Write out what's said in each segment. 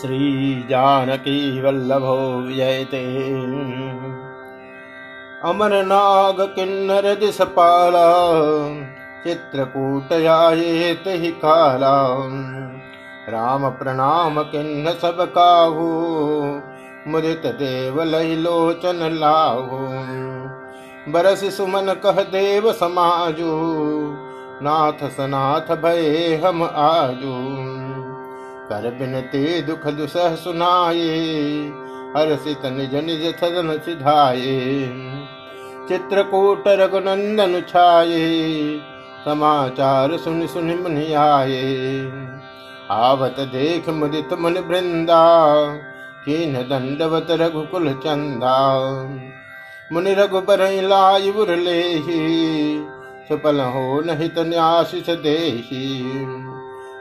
श्रीजानकी वल्लभो विजयते। अमरनाग किन्नर दिशपाला चित्रकूटयायेत हि काला। राम प्रणाम किन्न सब काहू मुदित देव लोचन लाहू। बरस सुमन कह देव समाजू, नाथ सनाथ भय हम आजू। कर बिनते दुख दुसह सुनाए हर्षित निज निज सदन सिधाये चित्रकूट रघुनंदन छाये समाचार सुन सुन मुनि आए आवत देख मुदित मुनि वृंदा, कीन दंडवत रघुकुल चंदा। मुनि रघुबर लाई उरले सुपल हो नहीं न्याशिष देही।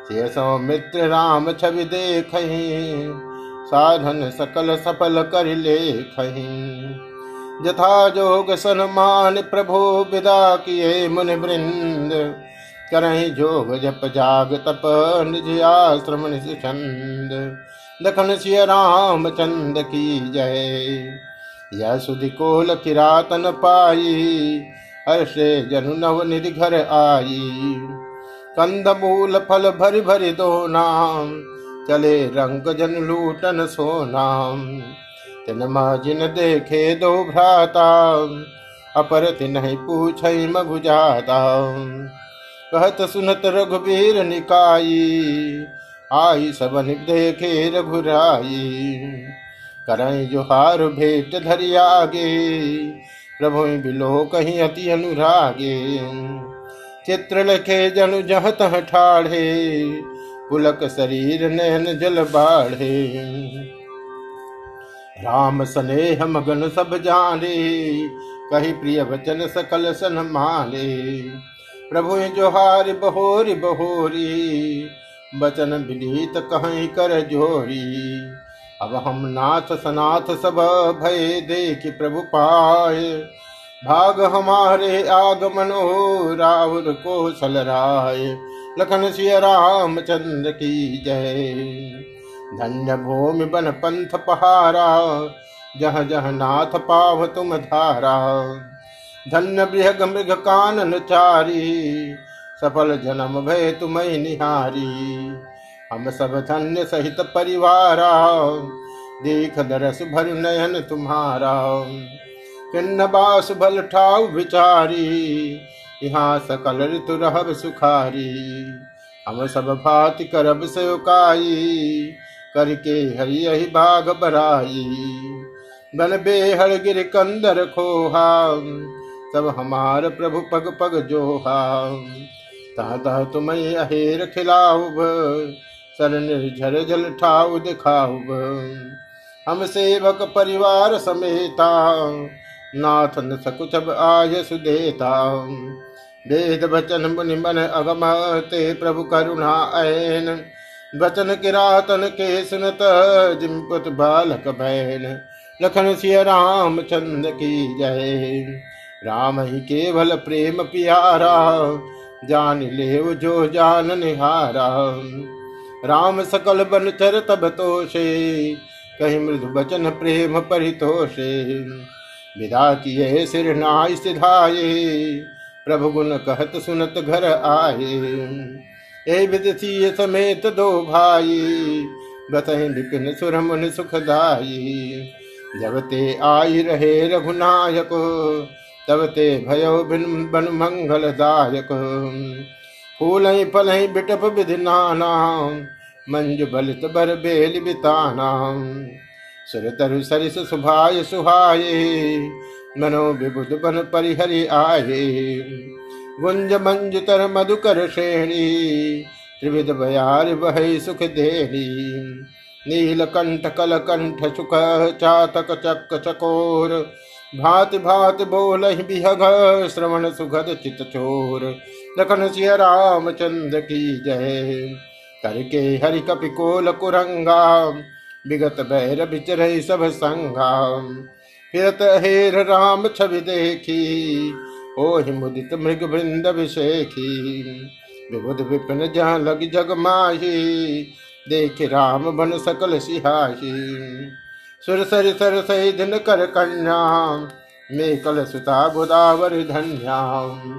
से सौमित्र राम छवि देख साधन सकल सफल कर ले जथा जोग सन्मान प्रभु विदा किए मुनि वृंद, करही जोग जप जाग तप निज आश्रम छंद। दखन सिय राम चंद की जय। यह सुधि कोल किरातन पाई, हर्षे जनु नव निधि घर आई। कंद मूल फल भरि भरि दो नाम, चले रंग जन लूटन सोनाम तिन माजिन देखे दो भ्राता, अपर तिन पूछ मगु जाता। कहत सुनत रघुबीर निकाई, आई सबन देखे रघुराई। करई जोहार भेट धरि आगे प्रभु बिलो कहीं अति अनुरागे। चित्र लखे जनु जह तह ठाढ़े, पुलक शरीर नैन जल बाढ़े। राम स्नेह मगन सब जाने, कही प्रिय वचन सकल सन माने। प्रभु जोहार बहोरी बहोरी बचन विनीत कहीं कर जोरी। अब हम नाथ सनाथ सब भय देख प्रभु पाए भाग हमारे आगमनो राहुल को सल राय। लखन सिय राम चंद्र की जय। धन्य भूमि बन पंथ पहारा, जह जह नाथ पाव तुम धारा। धन्य बृहग मृग कानन चारी, सफल जन्म भय तुम निहारी। हम सब धन्य सहित परिवारा, देख दरस भर नयन तुम्हारा। किन्न बास बल ठाव विचारी यहाँ सकल ऋतु रहब सुखारी। हम सब भात करब सेवकाई करके हरि यही भाग बराई। बन बेहड़ गिर कंदर खोहा, सब हमार प्रभु पग पग जोहा। तह तुम्हें अहेर खिलाऊब सर निर्झर जल ठाऊ दिखाऊब। हम सेवक परिवार समेता नाथ न सकुच आय सुदेता वेद वचन मुनि मन अगम ते प्रभु करुणा ऐन। वचन किरातन के सुनत जिमपुत बालक बहन लखन सिय राम चंद की जय राम ही केवल प्रेम पियारा, जान ले जो जान निहारा। राम सकल बन चर तब तोषे, कही मृदु बचन प्रेम परितोषे। विदा किए सिर नाय सिधाये, प्रभु गुण कहत सुनत घर आए ए विदसी समेत दो भाई, बतहि विपिन सुर मुन सुखदाई जब ते आई रहे रघुनायक, तब ते भयो बिन बन मंगल दायक। फूल फल बिटप विधि नाना, मंजु बलित बर बेल बिताना। सुर तरु सरिस सुभाय सुहाये। मनो विबुध बन परिहरि आए। गुंज मंज तर मधुकर श्रेणी। त्रिविध बयार बह सुख कंठ, कल कंठ, सुख चातक चक चकोर। भात भात बोल बिहग, श्रवण सुखद चित चोर। लखन सिय राम चंद की जय। करके हरि कपि कोल कुरंगा। विगत बैर बिचर सब संघा फिरत हेर राम छवि देखी ओ मुदित मृग वृंद विषेखी। विबुध विपिन जहाँ लग जग माही, देख राम बन सकल सिहाही। सुर सर सर सही दिन कर कन्या में कल सुता गोदावरी धन्याम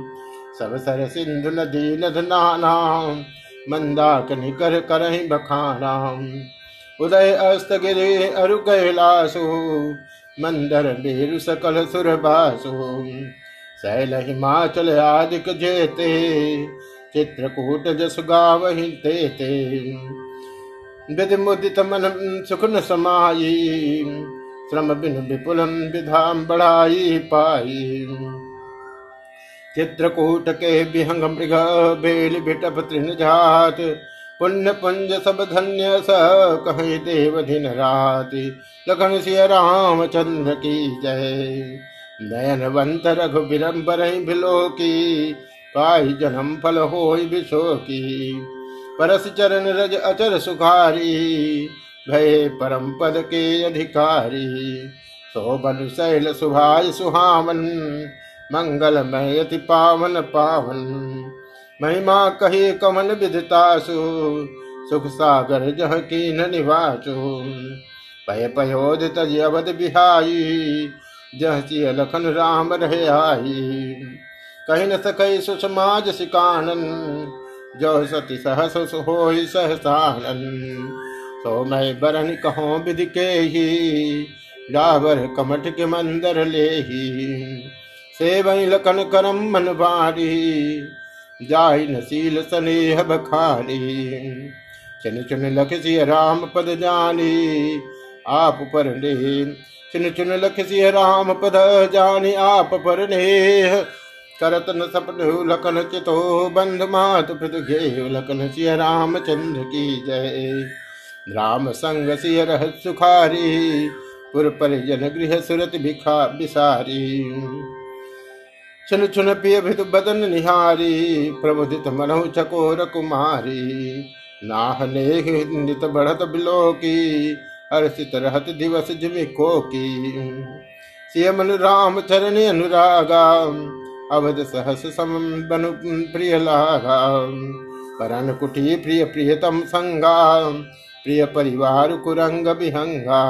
सब सर सिंधु नदी नद नानाम मंदाक निकर करही उदय अस्त गिरे अरु कैलासु, मंदर बेरु सकल सुर बासु शैल हिमाचल आदिक जेते, चित्रकूट जस गावहि तेते विधि मुदित मन सुख न समाई श्रम बिन विपुलम विधाम बढ़ाई पाई। चित्रकूट के विहंग मृग बेल बिटप तृण जात पुण्य पुंज सब धन्य स कहीं देव दिन राति लखन सिय राम चंद्र की जय। नयन नयनवंत रघु विरम्बर भिलो की पाई जन्म फल हो विशो की परस चरण रज अचर सुखारी, भय परम पद के अधिकारी। सोबन शैल सुभाय सुहावन, मंगलमय अति पावन पावन। महिमा कही कमल विधतासु सुख सागर जह की निवासु। पय पयोदित अवध बिहाई, जह चिय लखन राम रहे आई। कही न सकई सुषमाज सिकानन जो सती सहस हो सहसानन सो मैं बरन कहो विधि के ही डाबर कमठ के मंदर ले ही से वही लखन करम मन बारी जाय नसील स्नेह बखानी। चुन चुन लख सिय राम पद जानी। आप पर ने चुन चुन लख सिय राम पद जानी। आप पर ने करत न सपन लखन चितो बंध मात गे। लखन सिय राम चंद्र की जय। राम संग सिय रह सुखारी। पुर परिजन गृह सुरत भिखा बिसारी। छुन छुन पिय भित बदन निहारी प्रबुदित मनहु चकोर कुमारी। नाह नेह नित बढ़त बिलो की हर्षित रहत दिवस जिमि को सियमन राम चरण अनुरागा, अवध सहस सम बनु प्रिय लागा। परन कुटी प्रिय प्रियतम संगा, प्रिय परिवार कुरंग विहंगा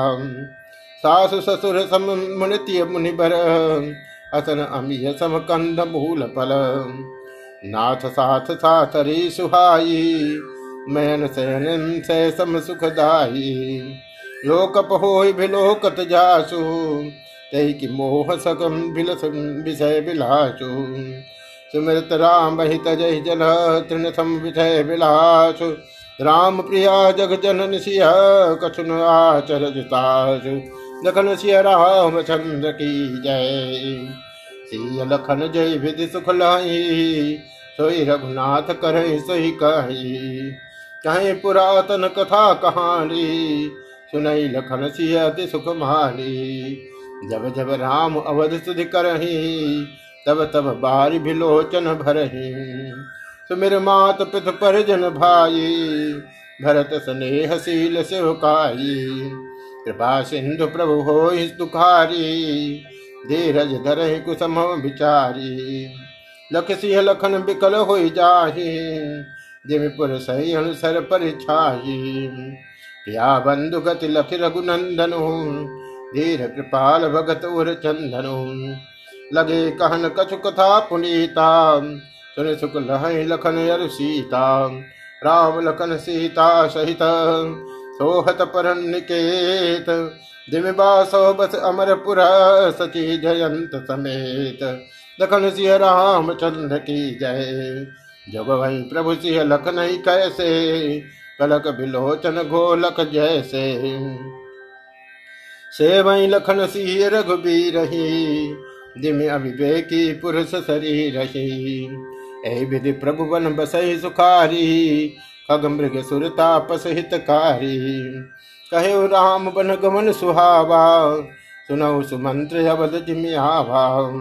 सासु ससुर सम मुनित्य मुनिबर असन अमीय सम कंद मूल फल नाथ साथ साथरी सुहाई। मैन सैन से सम सुखदाई। लोकप होय भिलोकत जासु। तही की मोह सकम बिलस विषय बिलासु। सुमृत राम हित जय जल तृण सम विषय बिलासु। राम प्रिया जग जनन सिया कछुन आचर जितासु लखन सिया राम चंद्र की जय। सिय लखन जय विधि सुख लाई सोई रघुनाथ करे सोई कही। कहीं पुरातन कथा कहानी। सुनई लखन सिय अति सुख माली जब जब राम अवध सुधि करही, तब तब बारी भिलोचन भरही। सुमिर मात पित परिजन भाई, भरत स्नेहशील सेवकाई कृपा सिंधु प्रभु हो दुखारी। धीरज धर कुसम विचारी लख सिंह लखन बिकल हो जाही। जिमिपुर सही अनुसर परिछाही पिया बंधु गति लख रघुनंदन। धीर कृपाल भगत उर चंदन। लगे कहन कछु कथा पुनीता। सुन सुख लह लखन अरु सीता। राम लखन सीता सहित सोहत पर निकेत दिमिबासो बस अमरपुर सची जयंत समेत। लखन सिंह राम चंद्र की जय। जग वही प्रभु सिंह लखन ही कैसे? कलक बिलोचन गोलक जैसे। से वही लखन सिंह रघुबीर दिम अविवेकी पुरुष शरीर ऐ विधि प्रभु बन बसई सुखारी खग मृग सुरतापस हितकारी कहे? राम बन गमन सुहावा। सुनऊ सुमंत्र अवध जिम्यावा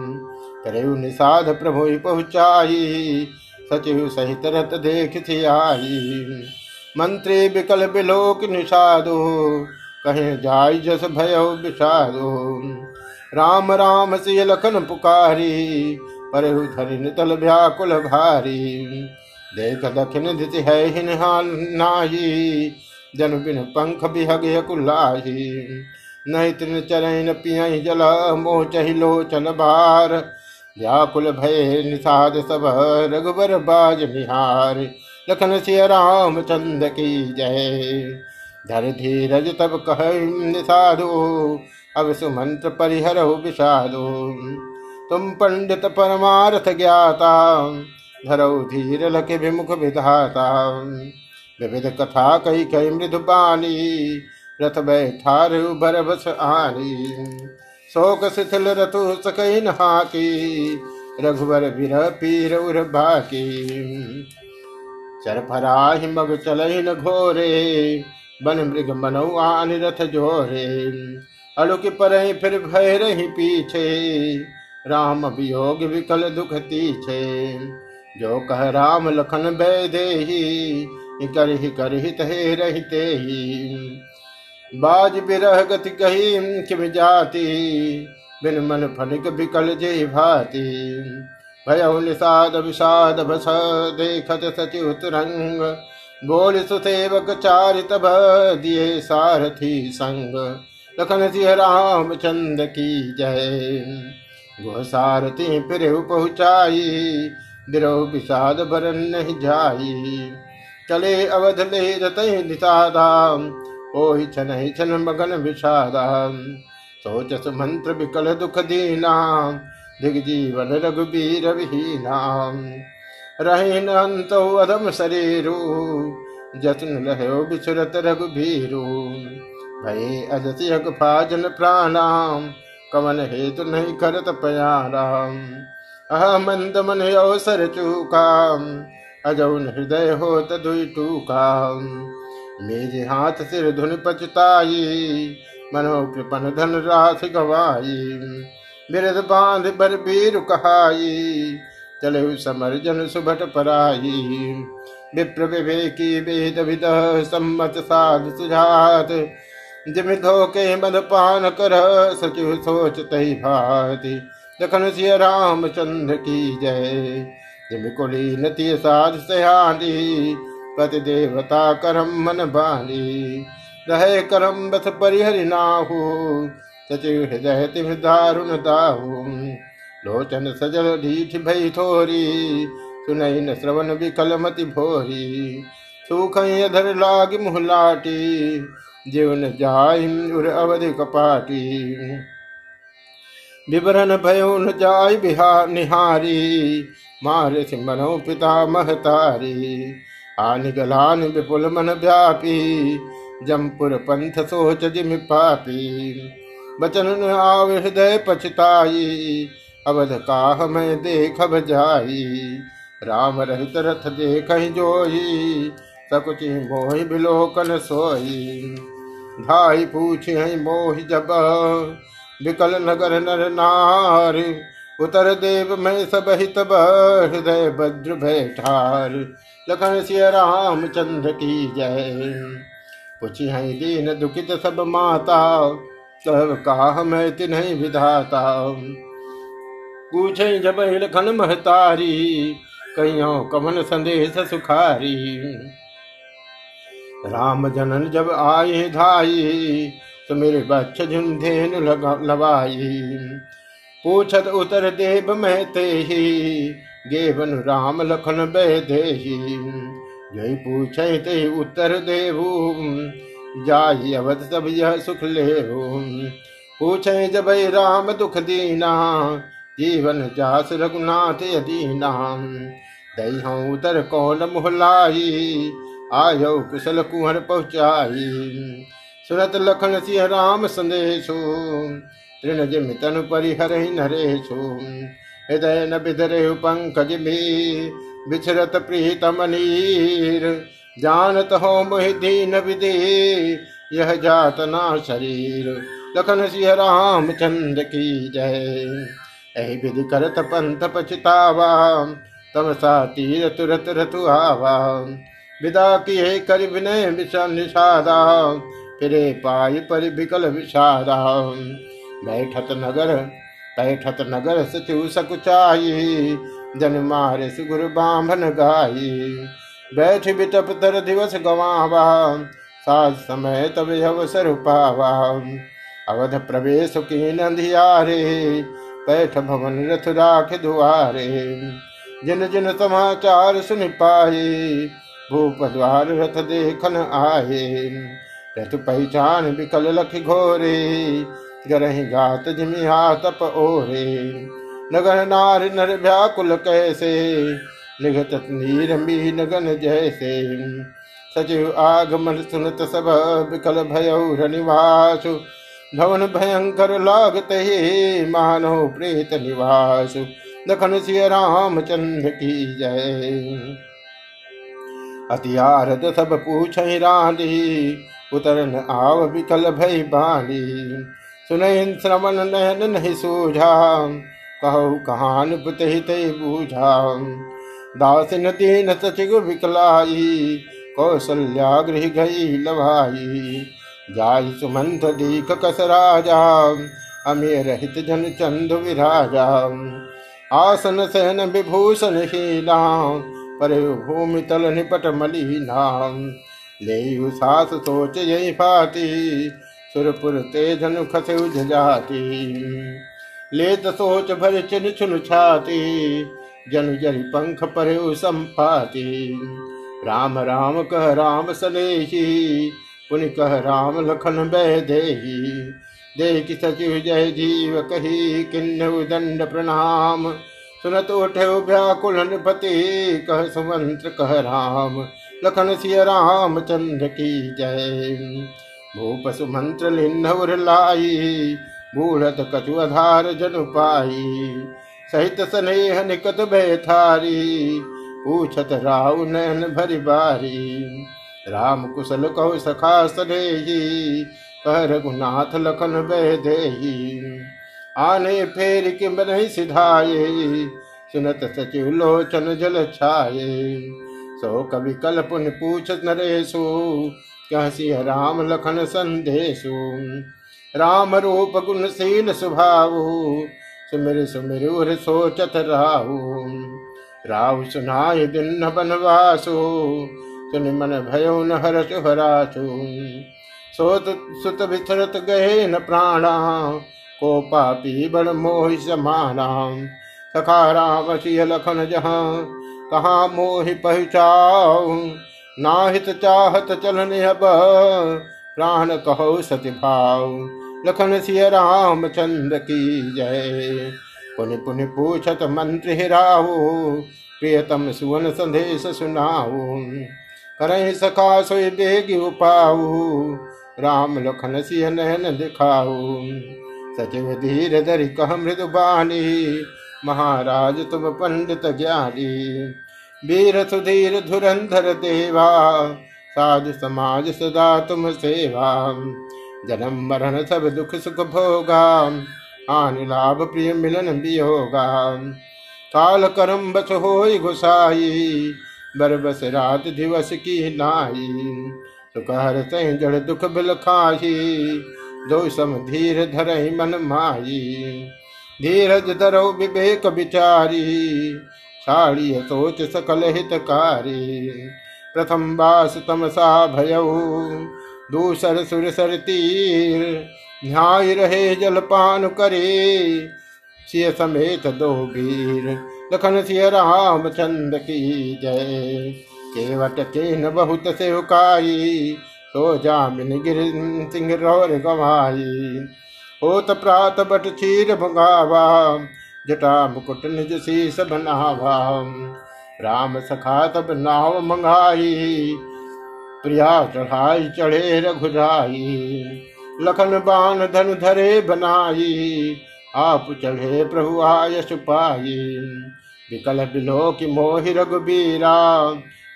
करे निषाद प्रभु पहुँचाई सचिव सहित रत देख थी आई। मंत्री बिकल बिलोक निषादो। कहे जाय जस भय विषादो। राम राम सिय लखन पुकारी। पर धरि तल व्याकुल भारी। देख दक्षिण दिति है हिनहाल नाही जन बिन पंख बिहग कुल्लाही नहीं तृण चरण पिय जल मोह लोचन बार। व्याकुल भय निषाद सब रघुबर बाज निहार। लखन सिय राम चंद की जय। धर धीरज तब कह निषादो। अब सुमंत्र परिहर विषादो। तुम पंडित परमार्थ ज्ञाता। धरौ लख विमुख विधाता। विविध कथा कही कही मृदु बानी रथ बैठार भर बस आनी शोक शिथिल रतु सकई नहाकी रघुवर बिर पीर उर बाकी। चरफराहि मग चलहि न घोरे। बन मृग मनौ आन रथ जोरे। अलुक पर फिर भय रही पीछे। राम वियोग विकल दुख तीछे। जो कह राम लखन बै दे करहि करहि तहे रहते ही। बाज बिरह गति कही किम जाती, बिन मन फनिक बिकल जय भाती। भय निषाद विषाद भस देखत सचित रंग बोल सुसेवक चारित दिए सारथी संग। लखन सिंह राम चंद की जय। गो सारथी फिर पहुँचाई बिरो विषाद बरन नहीं जाई चले अवध ले रत निषादाम। ओहि छन छन मगन विषादा सोच मंत्र विकल दुख दीना दिग्जीवन रघुबीर विहीना रहे अंतो अधम शरीरु। जतन लहो बिछुरत रघुबीरु। भये अजति फाजन प्राणाम। कवन हेतु नहीं करत प्याराम अह मंद मन अवसर चूका अजौन हृदय होत दुई टूका मेरे हाथ सिर धुन पचताई। मनो कृपन धन रास गवाई। बिरद बाँध बर बीर कहाई। चले समर जन सुभट पराई। विप्र विवेकी वेद विद सम्मत साध सुझात। जिम धोके मद पान कर सचिव सोच तही भाति। दखन सिय राम चंद्र की जय। जिम कुली नती साध सयानी पति देवता करम मन बाली। रहे करम बथ परिहरि नाहु सचिव हृदय तिम दारुण दाहु। लोचन सजल ढीठ भई थोरी, सुनई न श्रवण विकल मति भोरी। सुख अधर लाग मुहलाटी, जीवन जाय उर अवधि कपाटी। विवरण भयो न जाय बिहार निहारी, मारे सिमनो पिता महतारी। हानि गलान विपुल मन व्यापी, जमपुर पंथ सोच जिम पापी। बचन आव हृदय पछताई, अवध काह मैं देख जाई। राम रहित रथ देख जोई, सकुचि मोहि बिलोकन सोई। धाई पूछ मोहि जब विकल नगर नर नार उतर देव मैं सब हित हृदय भद्र बैठार। लखन सिय राम चंद्र की जय। पुछि है दीन दुखित सब माता सब काह मैं तिन्ह विधाता? पूछे जब लखन महतारी कहियो कमन संदेश सुखारी। राम जनन जब आए धाई तो मेरे बच्च झुंधेन लवाई। पूछत उतर देव महते ही गेवन राम लखन बेदेही जय पूछे ते उत्तर देवु, जाहि अवध सब यह सुख ले पूछे जब राम दुख दीना, जीवन जास रघुनाथ यदीना। दई उतर कौन मोहलाई आयो कुशल कुहर पहुँचाई सुरत लखन सिंह राम संदेशो तृण जिम तनु परिहर नरेशो हृदय न बिधरे पंकज में बिछरत प्रीतम नीर जानत हो मोहि दीन विदे यह जात ना शरीर लखन सिंह राम चंद्र की जय ऐ विधि करत पंथ पछतावा तम सा तीर तुरत रतु आवा विदा किए कर विनय विषा निषादा फिरे पाई पर विकल विषादा बैठत नगर बैठत नगर सचिव सकुचाई जन मारे सुगुर बांभन गाई। बैठ बिटप तर दिवस गवावा। साज समय तब अवसर पावा। अवध प्रवेश की नंदियारे पैठ भवन रथ राख दुआरे। जिन जिन समाचार सुन पाए भूप द्वार रथ देखन आए। रथ पहचान विकल लख घोरे, गरहि गात जिमिहा तप ओरे। नगर नार नर व्याकुल कैसे, निघत नीर मीन गन जैसे। सचिव आगमन सुनत सब विकल भय निवासु, भवन भयंकर लागत ही मानो प्रेत निवास। दखन सिय रामचंद्र की जय। अतियारद सब पूछ रानी उतरन आव विकल भय बानी सुन श्रवण नयन नहीं सूझा कहो कहान पुत हित बूझा दासिन दीन सचिव विकलाई। कौशल्या गृह गई लभाई जाय सुमंत दीख कस राजा अमे रहित जन चंद विराजा आसन सहन विभूषण हीना पर भूमि तल निपट मलिना ले सास सोच यही फाती सुरपुर तेजन खसे जाती। लेत सोच भर चिन छुन छाती, जन जरि पंख पर संपाती। राम राम कह राम सलेही, पुन कह राम लखन बह दे देख सचिव जय जीव कही, किन्न दंड प्रणाम। सुनत उठे व्याकुल पति कह सुमंत्र कह राम। लखन सिय राम चंद्र की जय। भूप सुमंत्र लिन्नवर लाई, बूढ़त कछु आधार जनु पाई। सहित स्नेह निकट बैठारी, पूछत राव नैन भरी बारी। राम कुशल कहो, सखा सनेही कह रघुनाथ लखन बह दे आने फेर के नहीं सिधाए सुनत सचिव लोचन जल छाये। सो कवि कल पुन पूछ नरेशु कह राम लखन संदेशु। राम रूप गुणशील स्वभाव सुमिर सुमिर सोचत राहू। राहु सुनाय दिन बनवासु सुनि मन भयो न हरस हरासु सोत सुत विचरत गए न प्राणा, को पापी बड़ मोहि समाना। सखा राम सिय लखन जहाँ कहाँ मोहि पहुँचाओ नाहित चाहत चलन अब प्राण कहो सति भाव लखन सिय राम चंद्र की जय। पुनि पुनि पूछत मंत्र हिराओ प्रियतम सुवन संदेश सुनाऊ। करहि सखा सोई बेगी उपाऊ, राम लखन सिय नयन दिखाऊ। सचिव धीर धरि कह मृदु बानी महाराज तुम पंडित ज्ञानी, वीर सुधीर धुरंधर देवा, साधु समाज सदा तुम सेवा। जन्म मरण सब दुख सुख भोगा हानि लाभ प्रिय मिलन भी होगा काल करम बस हो घुसाई बरबस रात दिवस की नाई। सुखहर तह जड़ दुख बिल खाही दो सम धीर धर मन माही धीरज धरो विवेक विचारी छाड़ी सोच सकल हितकारी। प्रथम बास तमसा भयऊ दूसर सुर तीर, न्याय रहे जलपान करे। सिय समेत दो वीर, लखन सिय राम चंद की जय। केवट के न बहुत सेवकाई तो जामिन गिर सिंह रौर गवाई। होत प्रात बट चीर भंगावा, जटा मुकुट निज शीस बनावा। राम सखा तब नाव मंगाई, प्रिया चढ़ाई चढ़े रघुराई। लखन बान धन धरे बनाई, आप चढ़े प्रभु आयस पाई। विकल बिलो की मोहि रघुबीरा,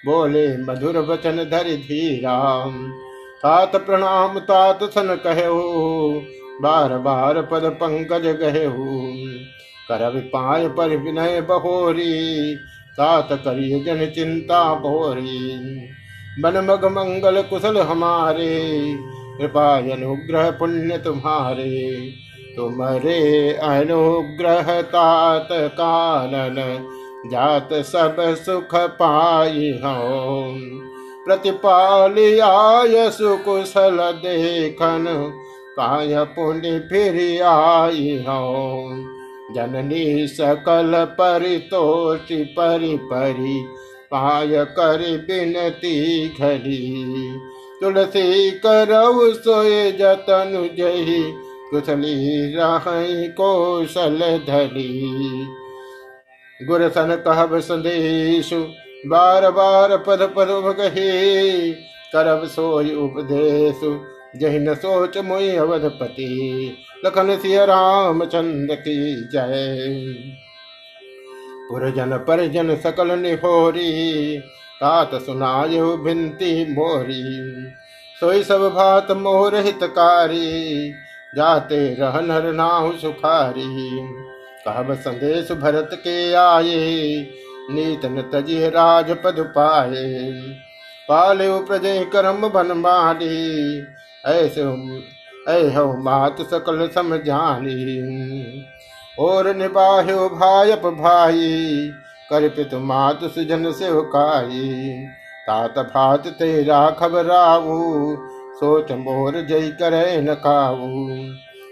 बोले मधुर वचन धर धीरा। तात प्रणाम, तात सन कहो बार बार पद पंकज गहेहू कर विपाय पर विनय बहोरी तात करिय जन चिंता बोरी बन मग मंगल कुशल हमारे कृपा अनुग्रह पुण्य तुम्हारे। तुम्हारे अनुग्रह तात कानन, जात सब सुख पाई हो प्रतिपालियाय सुकुशल देखन काय पुण्य फिर आई हो। जननी सकल परितोषि परि परि, पाय कर बिनती घड़ी तुलसी करऊ सोए जतनु जही कुशली रही कौशल धरी गुरसन कहब संदेश, बार बार पद पद गहे करब सोय उपदेश। जही न सोच मोई अवधपति, लखन सिय रामचंद्र की जय। पुरजन परिजन सकल निहोरी, तात सुनायो भिंती मोरी। सोई सब भात मोर हितकारी, जाते रह नर नाहु सुखारी। कहब संदेश भरत के आए, नीत न तजिए राजपद पाए पाले प्रजय करम बन माली ऐसे ऐहो मात सकल समझानी। और निबाह्यो भायप भाई कर पित मात सुजन से उकाई तात भात तेरा खबराऊ सोच मोर जय करे न काऊ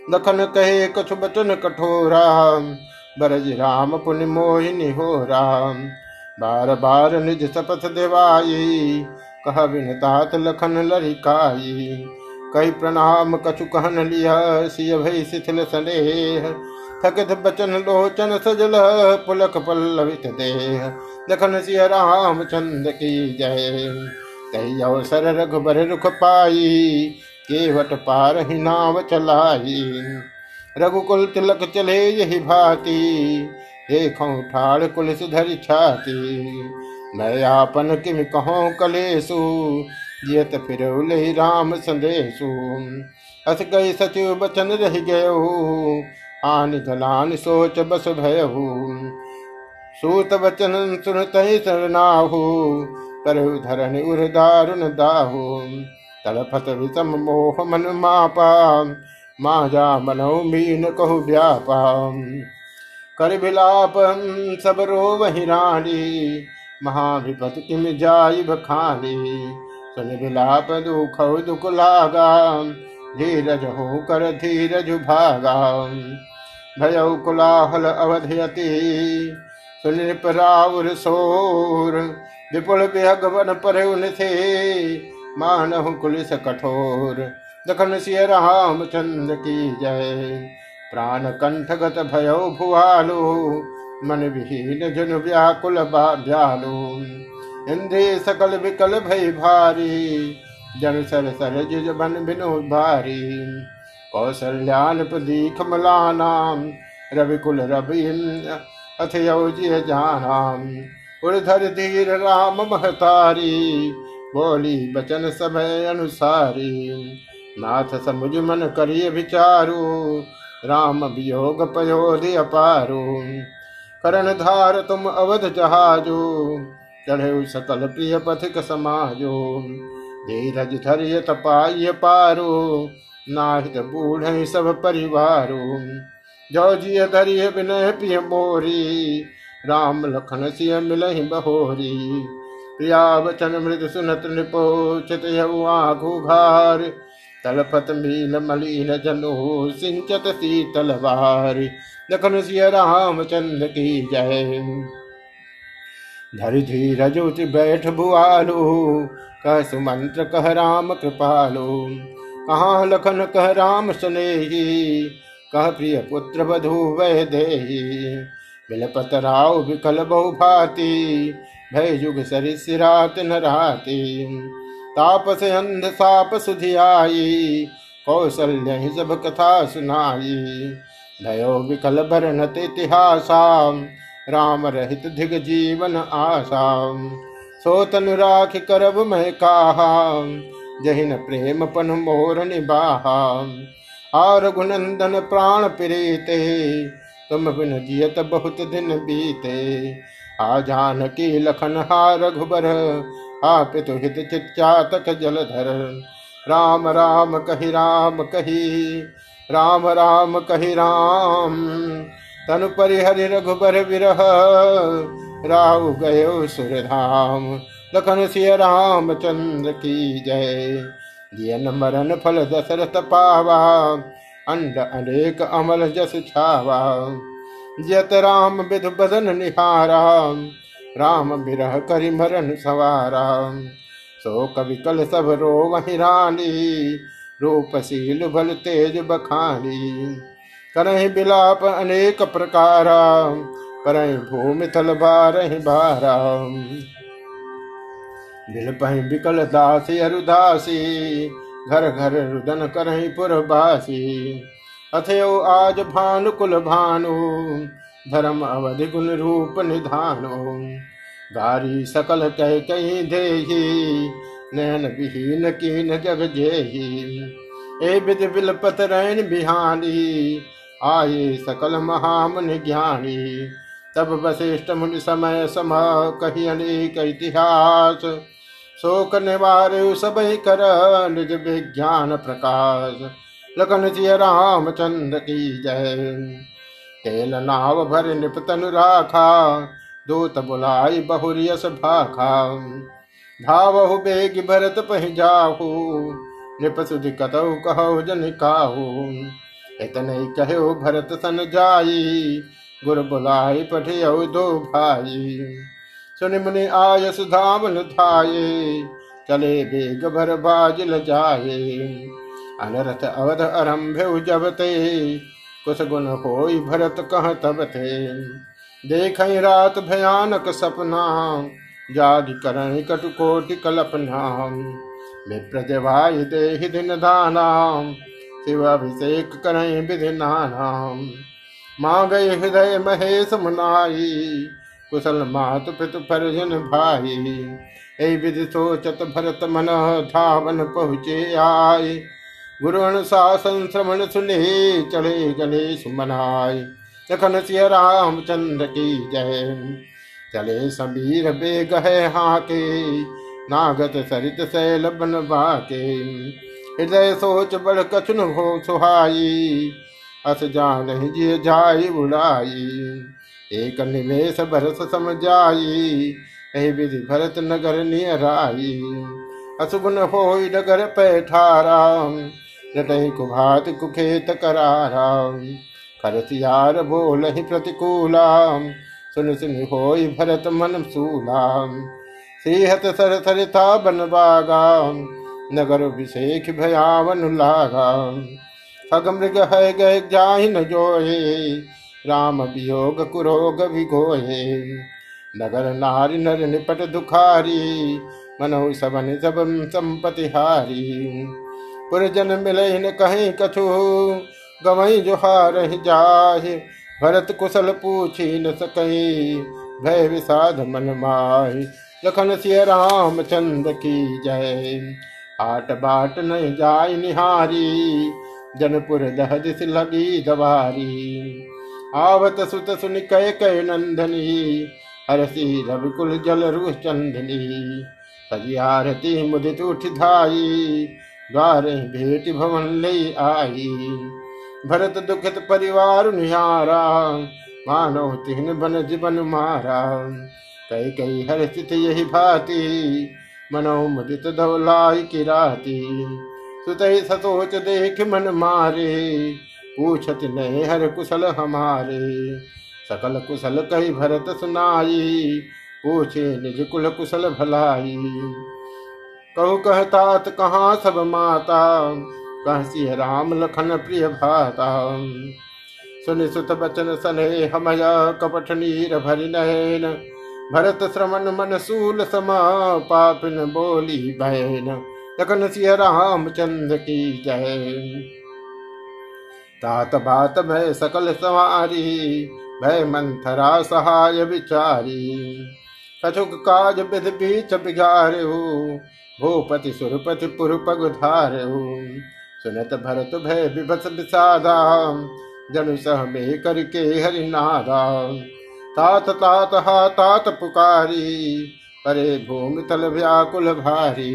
लखन कहे कछु बचन कठोरा, बरज राम पुन मोहिनी हो राम बार बार निज सपथ देवाई, कह बिन तात लखन लरिकाई। कई प्रणाम कछु कहन लिया, सिय भई शिथिल सनेह। थकित बचन लोचन सजल, पुलक पल्लवित देह। लखन सिय राम चंद की जय। कई अवसर रघुबर रुख पाई, केवट पार ही नाव चलाई। रघुकुल तिलक चले यही भांति, देखो ठाड़ कुल सुधर छाती। मैं आपन किम कहो कलेसु जियत फिर राम संदेशु हस गई सचिव बचन रह गयो आन गलान सोच बस भयहु सूत बचन सुनत शरणाहु करहु धरण उर दारुण दाहु तड़फत विषम मोह मन मापा माजा मनो मीन कहु व्यापा कर विलाप सब रो वही रानी महाविपत किम जाय बखानी सुन विलाप दुख दुख लागा। धीरज हो कर धीरज भागा। भयउ कुलाहल अवधयति सुनिप राउर सोर विपुल विहगवन पर थे मानहु कुलिस कठोर, दखन सिय रामचंद्र की जय। प्राण कंठगत भयो भुआलो, मन विहीन जन व्याकुल ब्यालो इंद्रिय सकल विकल भय भारी। जन सर सर जिज बन बिनु भारी। कौशल्यान प्रदीख मलानाम रविकुल रवि अथ योजिय जानाम। उर्धर धीर राम महतारी। बोली बचन समय अनुसारी। नाथ समुझ मन करिय विचारु। राम वियोग पयोधि अपारु। करण धार तुम अवध जहाजो। चढ़े सकल प्रिय पथिक समाजो। धीरज धरिय तपाय पारो नाहित बूढ़ सब परिवारो। जो जिय धरिय विनय प्रिय मोरी, राम लखन सिय मिलहि बहोरी। प्रिया वचन मृद सुनत निपोचित आघु घार तलपत मील मलिन जनो सिंचत शीतल बार लखन सिय राम चंद की जय। धरि धीरजुति बैठ भुआलो कह सुमंत्र, कह राम कृपालो। कहाँ लखन, कह राम स्नेही, कह प्रिय पुत्र वधु वह देही। बिलपत राव विकल बहु भाती भय युग सरिसिरात न रहती तापस अंध साप सुधियाई कौशल्य सब कथा सुनाई। भयो विकल भरनत इतिहासा राम रहित दिग जीवन आशा सो तनु राख करब मैं कहा जहिन प्रेम पन मोर निबाहा और गुनंदन प्राण प्रीते। तुम बिन जियत बहुत दिन बीते। आ जान की लखन हा रघुबर। हा पितु हित चिच्चातक जलधर राम राम कही राम कही। राम राम कही, राम। तनु परिहरि रघुबर विरह राहु गयो सुरधाम। लखन सिय रामचंद्र की जय। दियन मरण फल दशरथ पावा। अंड अनेक अमल जस छावा। जत राम विधु बदन निहारा। राम बिरह करि मरण सवारा। सो कवि कल सब रो वही रानी। रूपशील भल तेज बखानी। करहि बिलाप अनेक प्रकारा, करहि भूमि थल बारहि बारा बिलपहि बिकल दासी अरुदासी, घर घर रुदन करहि पुरबासी। अथयो आज भानु कुल भानु, धर्म अवधि गुण रूप निधानो। गारी सकल कह कहीं दे नैन विहीन कीन जग जेही। ए विद बिलपत रैन बिहानी आए सकल महामुनि ज्ञानी तब वशिष्ठ मुनि समय सम कही अनेक इतिहास। शोक निवार सब कर निज विज्ञान प्रकाश। लखन जी रामचंद्र की जय। तेल नाव भर निपतन राखा, दूत बुलाई बहुरियस भाखा। धावहु बेग भरत पह जाहु नृप सुधि कतहु कहो जन काहु। इतने कहो भरत सन जाई, गुर बुलाई पठियौ दो भाई। सुन मुनि आयस धामन धाये, चले बेग भर बाज जाए अनरथ अवध आरंभ जब ते कुछ गुण होई भरत कह तब थे देख रात भयानक सपना, जाग करण कटुकोटि कल्पना। विप्रजवाय देहि दिन दानाम शिव अभिषेक करें विधि नानाम माँ गए हृदय महेश मुनाई, कुशल मात पितु परिजन भाई। ए विधि सोचत भरत मन धावन पहुँचे आए। गुरु अनुशासन श्रवण सुने चले गले सुमनाय लखन सिया रामचंद्र की जय। चले समीर बेग है हाके, नागत सरित सैल बन बाके हृदय सोच बड़ कछन हो सुहाई। अस जान जी जाई उड़ाई एक निवेश भरत समझाई, ऐ विधि भरत नगर नियराई असुगुन हो नगर पैठारा रटहि कुभात कुखेत करारा। करसियार बोल ही प्रतिकूला, सुन सुन हो भरत मन सूला। श्रीहत सर सरिता बन बागा नगर विषेख भयावन लागा खग मृग है गए जाहि न जोए राम वियोग कुरोग विगोए नगर नारी नर निपट दुखारी। मनो सबन सब संपति हारी। पुरजन मिले न कहीं कछु। गवई जोहार जाहे। भरत कुशल पूछी न सकई। भय विषाद मन माय लखन सिय राम चंद्र की जय। आट बाट न जाय निहारी, जनपुर दह दिस लगी दवारी आवत सुत सुन कय कय नंदनी, हरसी रविकुल जल रुह चंदनी। सजियारती मुदित उठ धाई, द्वारे भेट भवन ले आई। भरत दुखित परिवार निहारा मानो तिहन बन जीवन मारा। कई कई हर स्थित यही भाती मनो मुदित धवलाई की राती। सुत सतोच देख मन मारे, पूछत नहीं हर कुशल हमारे। सकल कुशल कही भरत सुनाई, पूछे निज कुल कुशल भलाई। कहु कहतात, कहाँ सब माता? कहसी राम लखन प्रिय भाता। सुनि सुत बचन सने हमय कपट नीर भरि नयन। भरत श्रवण मन सूल समा, पापिन बोली बहन लखन राम चंद्र की जय। तात भात भय सकल सवारी, भय मंथरा सहाय विचारी। कछुक काज विध बीच बिगारे भूपति सुरपति पुरपग धारे सुनत भरत भय विभस विषादा, जनु सह में करके हरिनादा तात तात, हा तात पुकारी, परे भूमि तल व्याकुल भारी।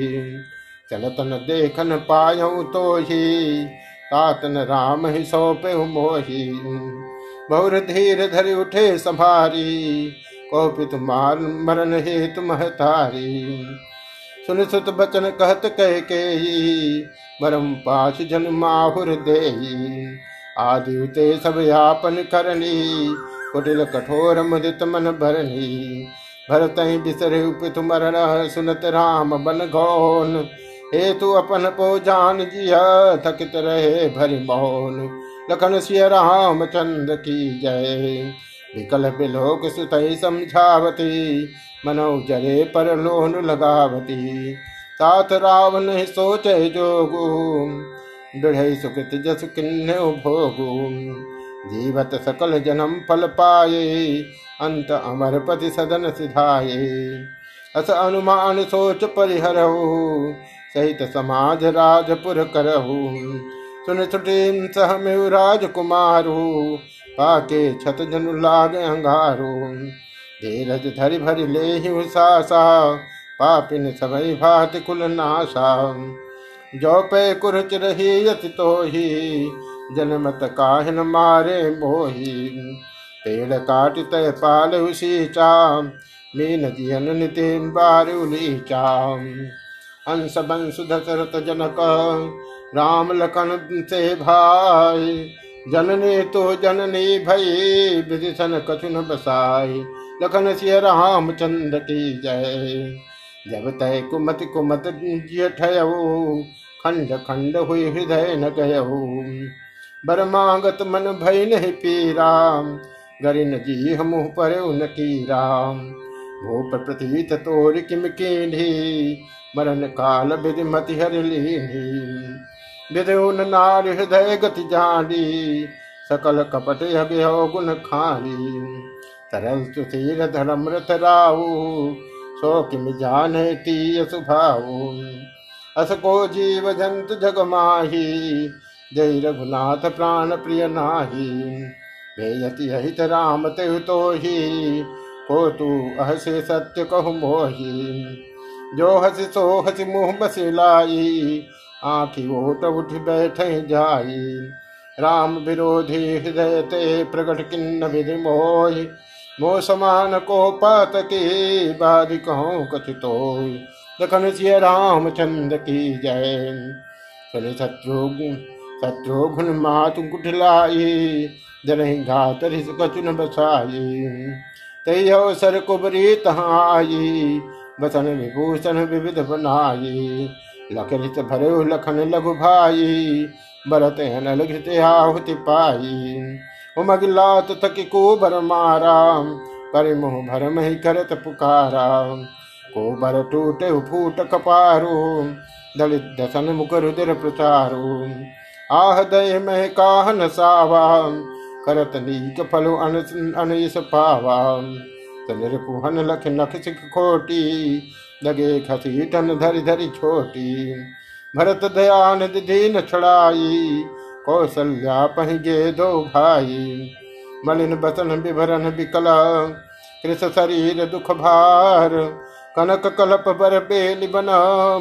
चलतन देखन पायऊ तो ही तातन राम ही सौंपे मोही। बहुर धीर धरि उठे संभारी कहो पितु मार मरण हे तुम तारी सुन सुत बचन कहत कह के मरम पास जन माहुर दे आदि उते सब यापन करनी कुटिल कठोर मुदित मन भरनी भरत बिसरे पितु मरण, सुनत राम बन गौन। हे तू अपन को जान जिया थकित रहे भरी मौन। लखन सिय राम चंद की जय। विकल बिलोक सुतई समझावती, मनो जरे पर लोन लगावती। तात रावण सोचे जोगु दृढ़ सुकृत जस किन्ने भोगु। जीवत सकल जन्म फल पाए अंत अमर पति सदन सिधाये। अस अनुमान सोच परिहरहु सहित समाज राजपुर करहु सुन छुटी सह में राजकुमारू पाके छत जनु लाग अंगारो धीरज धरि भरि ले सासा पापिन सबई भात कुल नासा। जो पे कुरच रही यति तो ही जनमत काहन मारे मोही। पेड़ काट तय पाल उसी चाम। मीन जियन नितिन बार उली चाम। हंस बंश दशरथ जनक, राम लखन से भाई। जननी तो जननी भई विदिशन कछुन बसाई। लखन सिय राम चंद की जय। जब तय कुमत कुमत ठयऊ, खंड खंड हुई हृदय न गयऊ। बरमागत मन भय नहीं पीरा गरिन जी हम पर उन राम भूप प्रतीत तोर किम कीढ़ी मरण काल विधि मति हर लीढ़ी विदुन नार हृदय गति जानी, सकल कपट अभ्यो गुण खानी। तरल सुधीर धर्म रथ राहु, सो किम जान तीय सुभाऊ। अस को जीव जंत जग माही जय रघुनाथ प्राण प्रिय नाही भेयति हित राम ते तो ही को तू अहसे सत्य कहु मोही। जो हसी सो हसी मुँह बसिलाई, आखि ओट उठ बैठ जाई। राम विरोधी हृदय ते प्रकट किन्न विधि मोह समान को पात के बाद कहो कथितो। लखन सिय चंद की जय शत्रुघ्न शत्रुघ्न मातु कुठलाई जनहि घात कचुन बसाई। तय अवसर कुबरी तहाई, बसन विभूषण विविध बनाई। लखरित भरे लखन लघु भाई भरत नल घृत आहुति पाई। उमगिलात थक को भर मारा पर मुह भर मही करत पुकारा। को भर टूटे फूट कपारो, दलित दसन मुख रुद्र प्रचारो। आह दय मह काहन सावा। करत नीक फलो अनस पावा। तनिर पुहन लख नख सिख खोटी। लगे खसी टन धरि धरि छोटी। भरत दयान दीन छड़ाई। कौशल्या पहगे दो भाई। मलिन बसन विभरन विकला कृष शरीर दुख भार। कनक कलप बर बेल बन।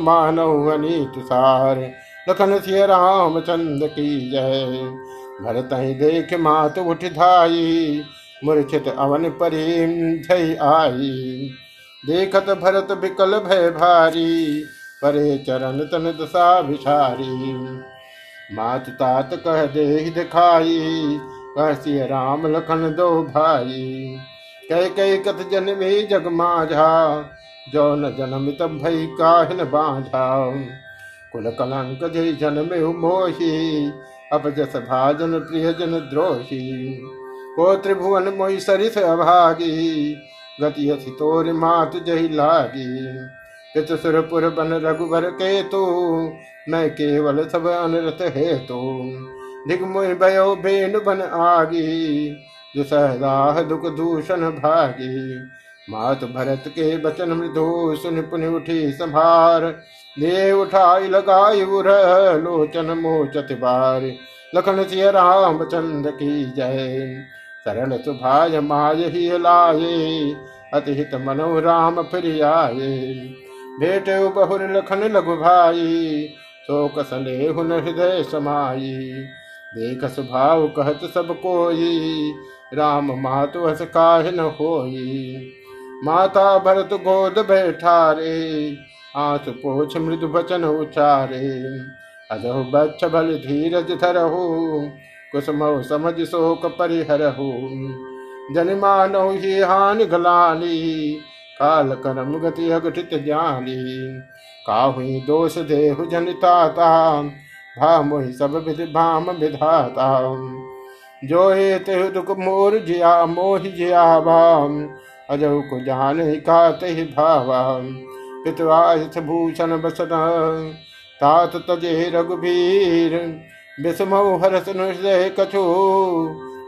मानव अनीत सार। लखन सिय राम चंद की जय। भरत देख मात उठ धाई, मूर्छित अवन परी जय आई। देखत भरत विकल भय भारी, परे चरण तन दशा भिषारी मात तात कह दे दिखाई, कह राम लखन दो भाई। कह कई कथ जन्मे जग माझा, जौन जन्म तब भई काहन बाझा। कुल कलंक जय जन्म मोही। अब जस भाजन प्रिय जन द्रोही को त्रिभुवन मोई सरिस अभागी। गति अति तोर मात जही लागी। पित सुरपुर बन रघुबर के तो मैं केवल सब अनरत है तो दिग्मुह भयो भेन बन आगी दुसहदाह दुख दूषण भागी। मात भरत के बचन मृदु, सुन पुन उठी संभार। दे उठाई लगाई उर लोचन मोचत बार लखन सिय राम चंद की जय। सरल सुभाय माय ही लाए अतिहित मनो राम फिर आए भेट बहुर लखन लघु भाई शोक सने हुन हृदय समाई। देख स्वभाव कहत सब कोई, राम मातु हस काह न होई। माता भरत गोद बैठारे आस पोछ मृदु बचन उचारे। अजहु बच्छ बल धीरज धरहु, कुसुम समझ शोक परिहरहु। जन मानव ही हानि गलानी काल करम गति अघटित जानी काहुई दोष देहु जनिता भा मोहि सब विधि भाम विधाता। जो हे तेहु दुख मोर जिया, मोहि जिया भाम अजौ को जान ही का ही भावा। पितवायस भूषण बसन तात तजे रघुबीर विषमौ हरस हृदय कछु।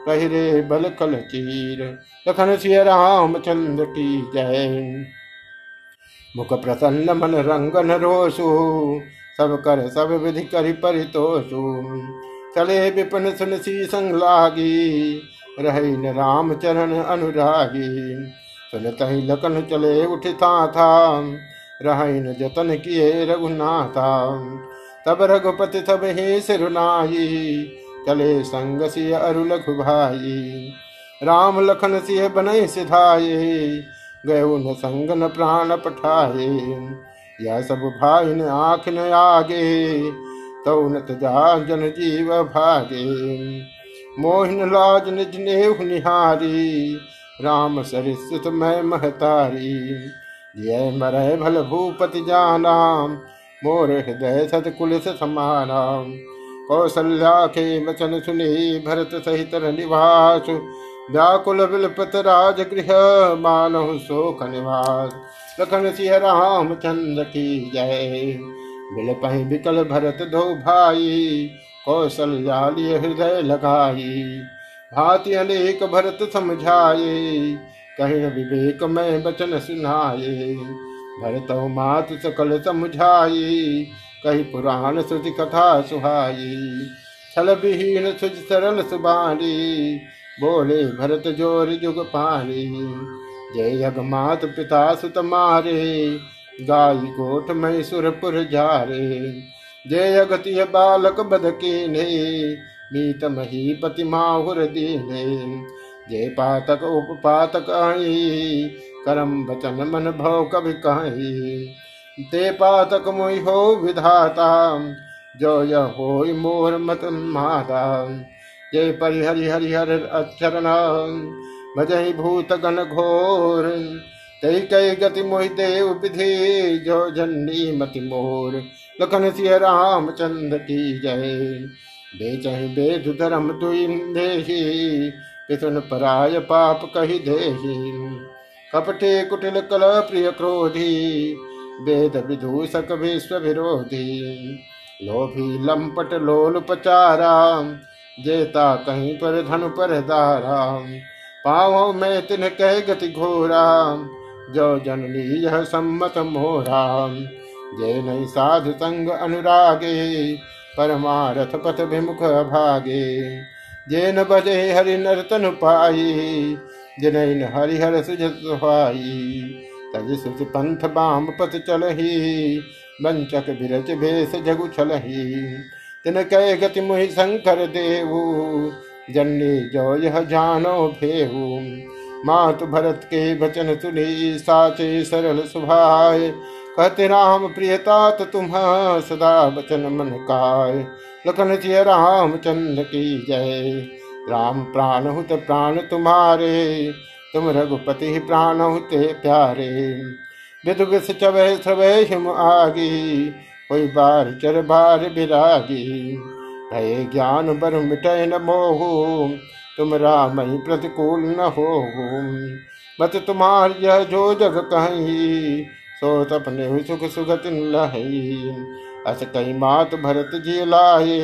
पहिरे बल कल चीर लखन सिय राम चंद्र की जय। मुख प्रसन्न मन रंगन रोसु, सब कर सब विधि करि परितोषु चले विपिन सुन सी संग लागी, रही न राम चरण अनुरागी। सुन तही लखन चले उठता था। रही न जतन किए रघुनाथा तब रघुपति तब हे सिरुनाई, चले संग सिय अरु लघु भाई राम लखन सिय बनय सिधाये गए न संग न प्राण पठाए यह सब भाई न आख न आगे तो न जन जीव भागे। मोहन लाज निज नेह निहारी, राम सरित मैं महतारी। जय मरय भल भूपति जाना मोर हृदय सतकुलिस समाना कौशल्या के वचन सुनी भरत सहित निवास व्याकुल विलपत राज गृह मानव शोक निवास। लखन सिंह राम चंद्र की जय। बिलप विकल भरत दो भाई कौशल्यालिय हृदय लगाई। भाति अनेक भरत समझाए। कहीं विवेक में बचन सुनाए भरत मात सकल समझाई। कही पुराण श्रुति कथा सुहाई। छल विहीन सुज सरल सुबानी। बोले भरत ज़ोर जुग पारी जय जग मात पिता सुत मारे। गाय गोठ में सुरपुर जारे। जय अगति बालक बद के ने मीत मही पति माहुर दीने। जय पातक उपपातक आई। करम बचन मन भव कभी कहीं। ते पातक मोहि हो विधाता। जो यह हो मोर मत माता। जय परिहरि हरिहर अक्षरण भजहि भूत गण घोर। तय कई गति मोहि देव विधि। जो जन्नी मति मोर। लखन सिंह चंद की जय। बेचहि बेद धर्म दुई पितुन पराय पाप कही दे कपटे कुटिल कल प्रिय क्रोधी, वेद विदूषक विश्व विरोधी। लोभी लंपट लोल पचारा जेता कहीं पर धन पर दारा पाओ में तिन कह गति घोरा, जो जननी यह सम्मत मोरा। जय नहीं साधु संग अनुरागे, परमारथ पथ विमुख भागे। जे न बजे हरि नर्तन पाई जिन हरिहर सुजत सुहाई तज सुत पंथ बाम पथ चलही, वंचक बिरच भेष जगु छलही। तिन कह गति मुहि शंकर देवु जन्नी जो यह जानो भेहु। मात भरत के वचन सुनी साचे सरल सुभाय। कहते राम प्रियता तो तुम सदा वचन मन काय। लखन सिय राम की जय। राम प्राण हुत प्राण तुम्हारे, तुम रघुपति प्राण हुते प्यारे। विदु विष चवे सवे हिम आगी, कोई बार चर बार विरागी भय ज्ञान बर मिटय न मोहू, तुम राम ही प्रतिकूल न हो मत तुम्हार यह जो जग कहीं, सो तपने सुख सुगत लही अस कई मात भरत जी लाए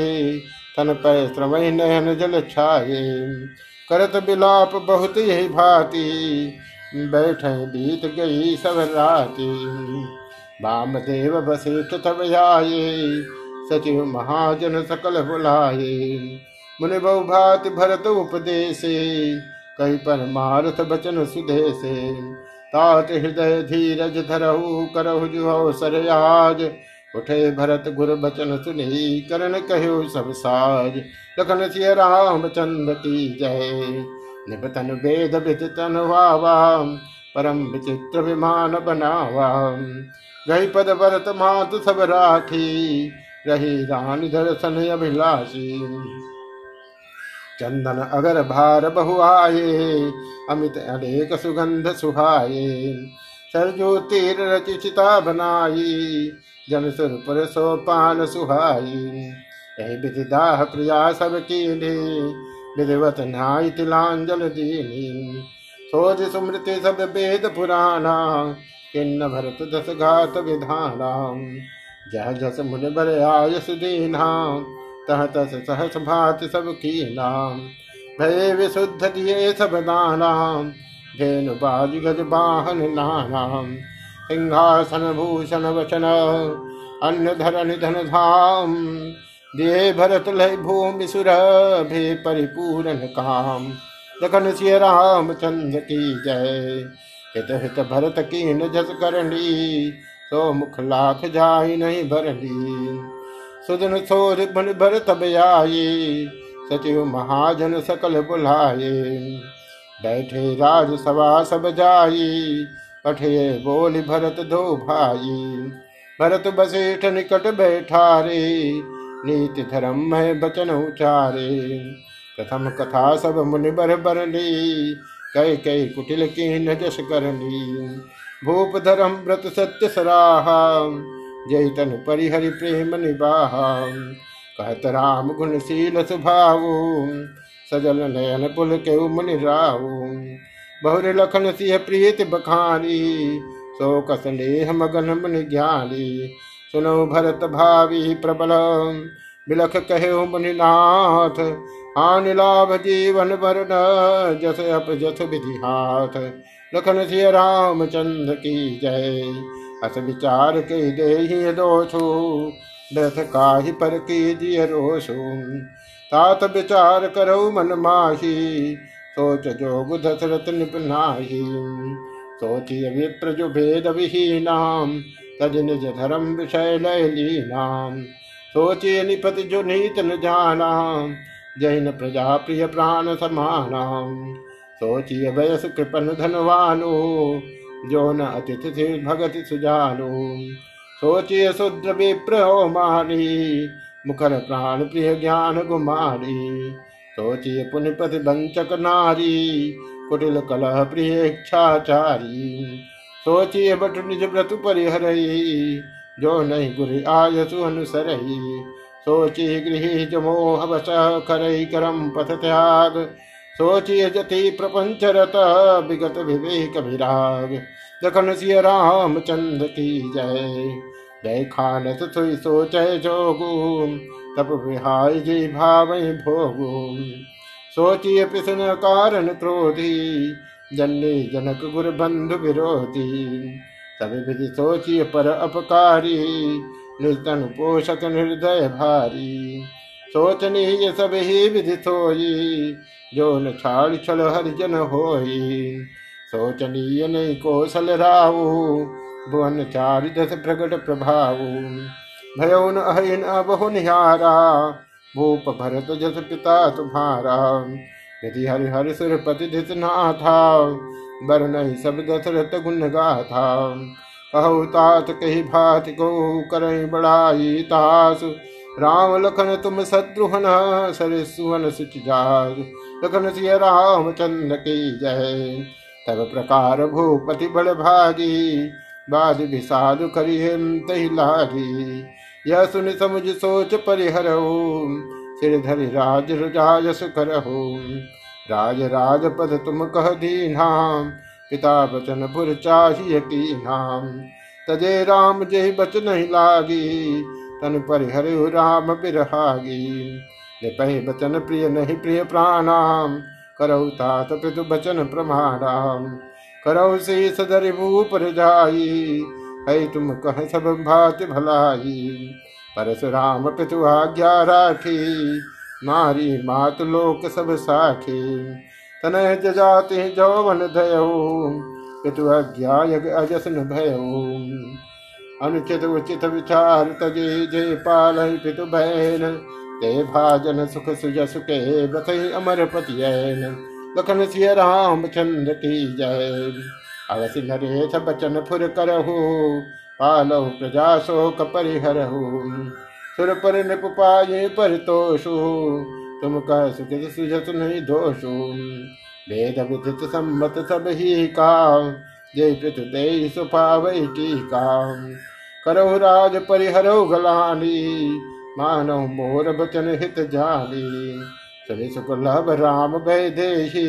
तन पै श्रमय नयन जल छाये करत बिलाप बहुत यही भांति, बैठे बीत गई सब राती। वामदेव वशिष्ठ तब आए, सचिव महाजन सकल बुलाये। मुनि बहु बहुभात भरत उपदेशे कही परमारथ बचन सुदेशे। तात हृदय धीरज धरहु, करहु जुहो सरयाज उठे भरत गुर बचन सुनी, करण कहो सब साज। लखन सिय राम चंद की जय। निपतन वेद विद तन वावा, परम विचित्र विमान बनावा। गई पद भरत मात सब राखी, रही रानी दर्शन अभिलाषी। चंदन अगर भार बहु आए अमित अनेक सुगंध सुहाये। सरजो तीर रचिता बनाई, जन सुर पर सोपान सुहाई। यही विधि दाह प्रिया सब की विधिवत न्याय तिलांजल दीनी। सोज स्मृति सब वेद पुराणा किन्न भरत दस घात विधाना। जह जस मुन बर आयस दीना, तह तस सहस भात सब की नाम भय विशुद्ध दिए सब दाना धेनु बाज गज बाहन नानाम सिंहासन, भूषण, वचन अन्न धरण धन धाम। दिए भरत लय भूमि सुर, भे परिपूर्ण काम। लखन सिय रामचंद्र की जय। हित हित भरत की जस करणी तो मुख लाख जाय नहीं भरली सुदन सोर बन भरत बयाये सचिव महाजन सकल बुलाये बैठे राज सभा सब जाई, पठे बोल भरत दो भाई। भरत बसेठ निकट बैठा रे नीति धर्म में बचन उचारे। प्रथम कथा सब मुनि बर बर ली, कई कई कुटिल की नजस करनी। भूप धर्म व्रत सत्य सराहा जय तन परिहरि प्रेम निबाहा। कहत राम गुणशील स्वभाव सजल नयन पुल के मुनि राव बहुर लखन सिंह प्रीत बखानी सो कस लेह मगन मुनि ज्ञानी। सुनो भरत भावी प्रबल, बिलख कहे मुनिनाथ हानि लाभ जीवन वर्ण जस अप जस विधि हाथ। लखन सिय रामचंद्र की जय। अस विचार के दे दोषो, दस काहि पर की कीजिए रोषो। तात विचार करो मन माही। सोच जोग दशरथ निपनाही। सोचिय विप्र जो भेद विहीनाम। तज निज धर्म विषय लय सोचिए निपति जो नीत न जाना जैन प्रजा प्रिय प्राण समाना सोचिए वयस कृपन धनवानो। जो न अतिथि से भगत सुजानो। सोचिए शुद्र विप्र मारी मुखर प्राण प्रिय ज्ञान गुमारी सोचिए पुण्यपति वंचक नारी, कुटिल कलह प्रिय इच्छाचारी। सोचिए बट निज व्रत परिहरई, जो नहीं गुरु आयसु अनुसरई। सोची गृह जमोह बस करई, करम पथ त्याग। सोचिय जति प्रपंच रत, विगत विवेक विराग। जखन सिय राम चंद की जय। जय खानत सुई सोच जोगु तप विहाय जी भाव भोगु सोचिए पिसन कारण क्रोधी, जन्ने जनक गुर बंधु विरोधी। सभी विधि सोचिए पर अपकारी निर्धन पोषक निर्दय भारी। सोचनीय सब ही विधि सोई जो न छाड़ छल हरिजन होई। सोचनीय नहीं कौशल राहु भुवन चार प्रकट प्रभाव। भयो न अहिन बहु निहारा, भूप भरत जस पिता तुम्हारा। यदि हरि हरि सुरपति धित नाथा बर नहीं सब दशरथ गुण गाथा। कहु तात कही भात को करई बड़ाई तास। राम लखन तुम शत्रुहन सर सुवन सुच जाग लखन सिय राम चंद्र की जय। तब प्रकार भूपति बड़ भागी बाद विषाद करी तही लागी यह सुन समुझ सोच परिहरो सिर धरि राज राज सुकरहो राज राज पद तुम कह दीना पिता बचन पुर चाहिए की नाम तजे राम जय बचन ही लागी। तन पर हरे राम बिरहागी। निपह बचन प्रिय नहीं प्रिय प्राणाम। करौ तात पितु बचन प्रमाणाम। करौ से सदर पर जाई है तुम कह सब भात भलाई। परशुराम पितु आज्ञा राखी। मारी मात लोक सब साखी। तनह जजाति जौवन दयो पितु अज्ञाय अजसन भयो। अनुचित उचित विचार तजे जय पाल पितु बहन ते भाजन सुख सुजस के व्रत अमर पतियन। लखन सिय राम चंद्र की जय। अवसि नरेश बचन फुर करहु, पालहु प्रजा शोक परिहरहु। सुर पर निप पाए पर तोषु, तुम कह सुखित सुजत नहीं दोषु। वेद विदित सम्मत सब ही का जय पितु दे सुपावई टीका। करहु राज परिहरहु गलानी मानव मोर बचन हित जानी। सुनि सुकुलभ राम भय देही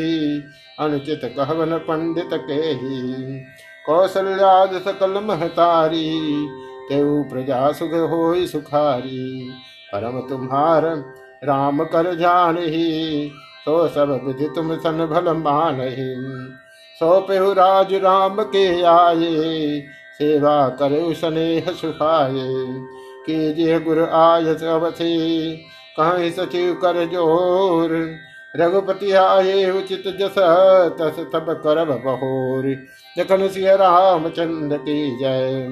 अनुचित कहवन पंडित के ही कौशल्याद सकल महतारी, तेऊ प्रजा सुख हो सुखारी। परम तुम्हार राम कर जान ही सो सब विधि तुम सन भल मान ही सो पेहु राज राम के आए, सेवा करे स्नेह सुखाए कीजिए गुरु आयस अवथि कहीं सचिव कर ज़ोर। रघुपति आए उचित जस, तस तब करब बहोर। जखन सिय रामचंद्र की जय।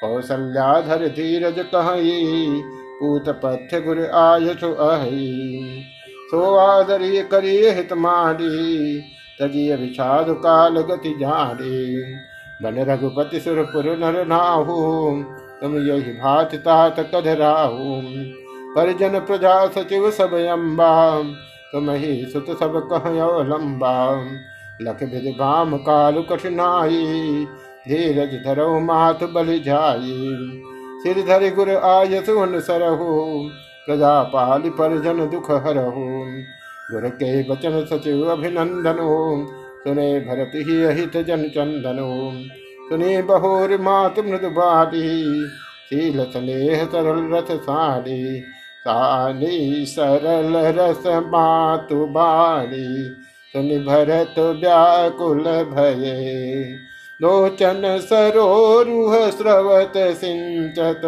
कौशल्याधर धीरज कही, पूत पथ्य गुरु आय अहि। सो आदरी करिय हित मारी तजिय विषाद काल गति जारी बन रघुपति सुरपुर नर नाहू, तुम यही भात तात कधराहू परिजन प्रजा सचिव सब अम्बा तुम ही सुत सब कहो लंबा लख विधि भाम काल कठिनाई। धीरज धरो मात बलि जाई। सिर धरि गुर आय सुन सरहु प्रजा पालि परिजन दुख हरहु। गुर के बचन सचिव अभिनंदनो सुने भरत ही अहित जन चंदनो। सुने बहोर मात मृदु बाली शील स्नेह सरल रथ साली साली सरल रस मातु बाली सुनि भरत व्याकुल भये। लोचन सरोरुह स्रवत सिंचत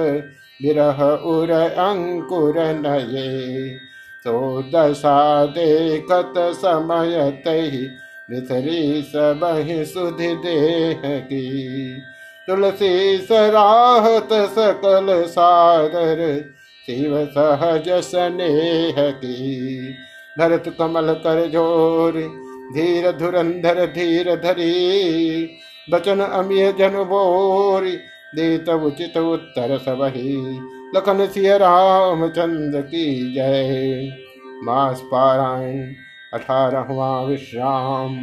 विरह उर अंकुर नये। तो दशा देखत समय तही विसरी सबहि सुधि देह की तुलसी सराहत सकल सादर शिव सहज स्नेह की। भरत कमल कर ज़ोर धीर धुरंधर धीर धरी। बचन अमिय जन बोर, देत उचित उत्तर सबही लखन सिय रामचंद्र की जय। मास पारायण अठारहवा विश्राम।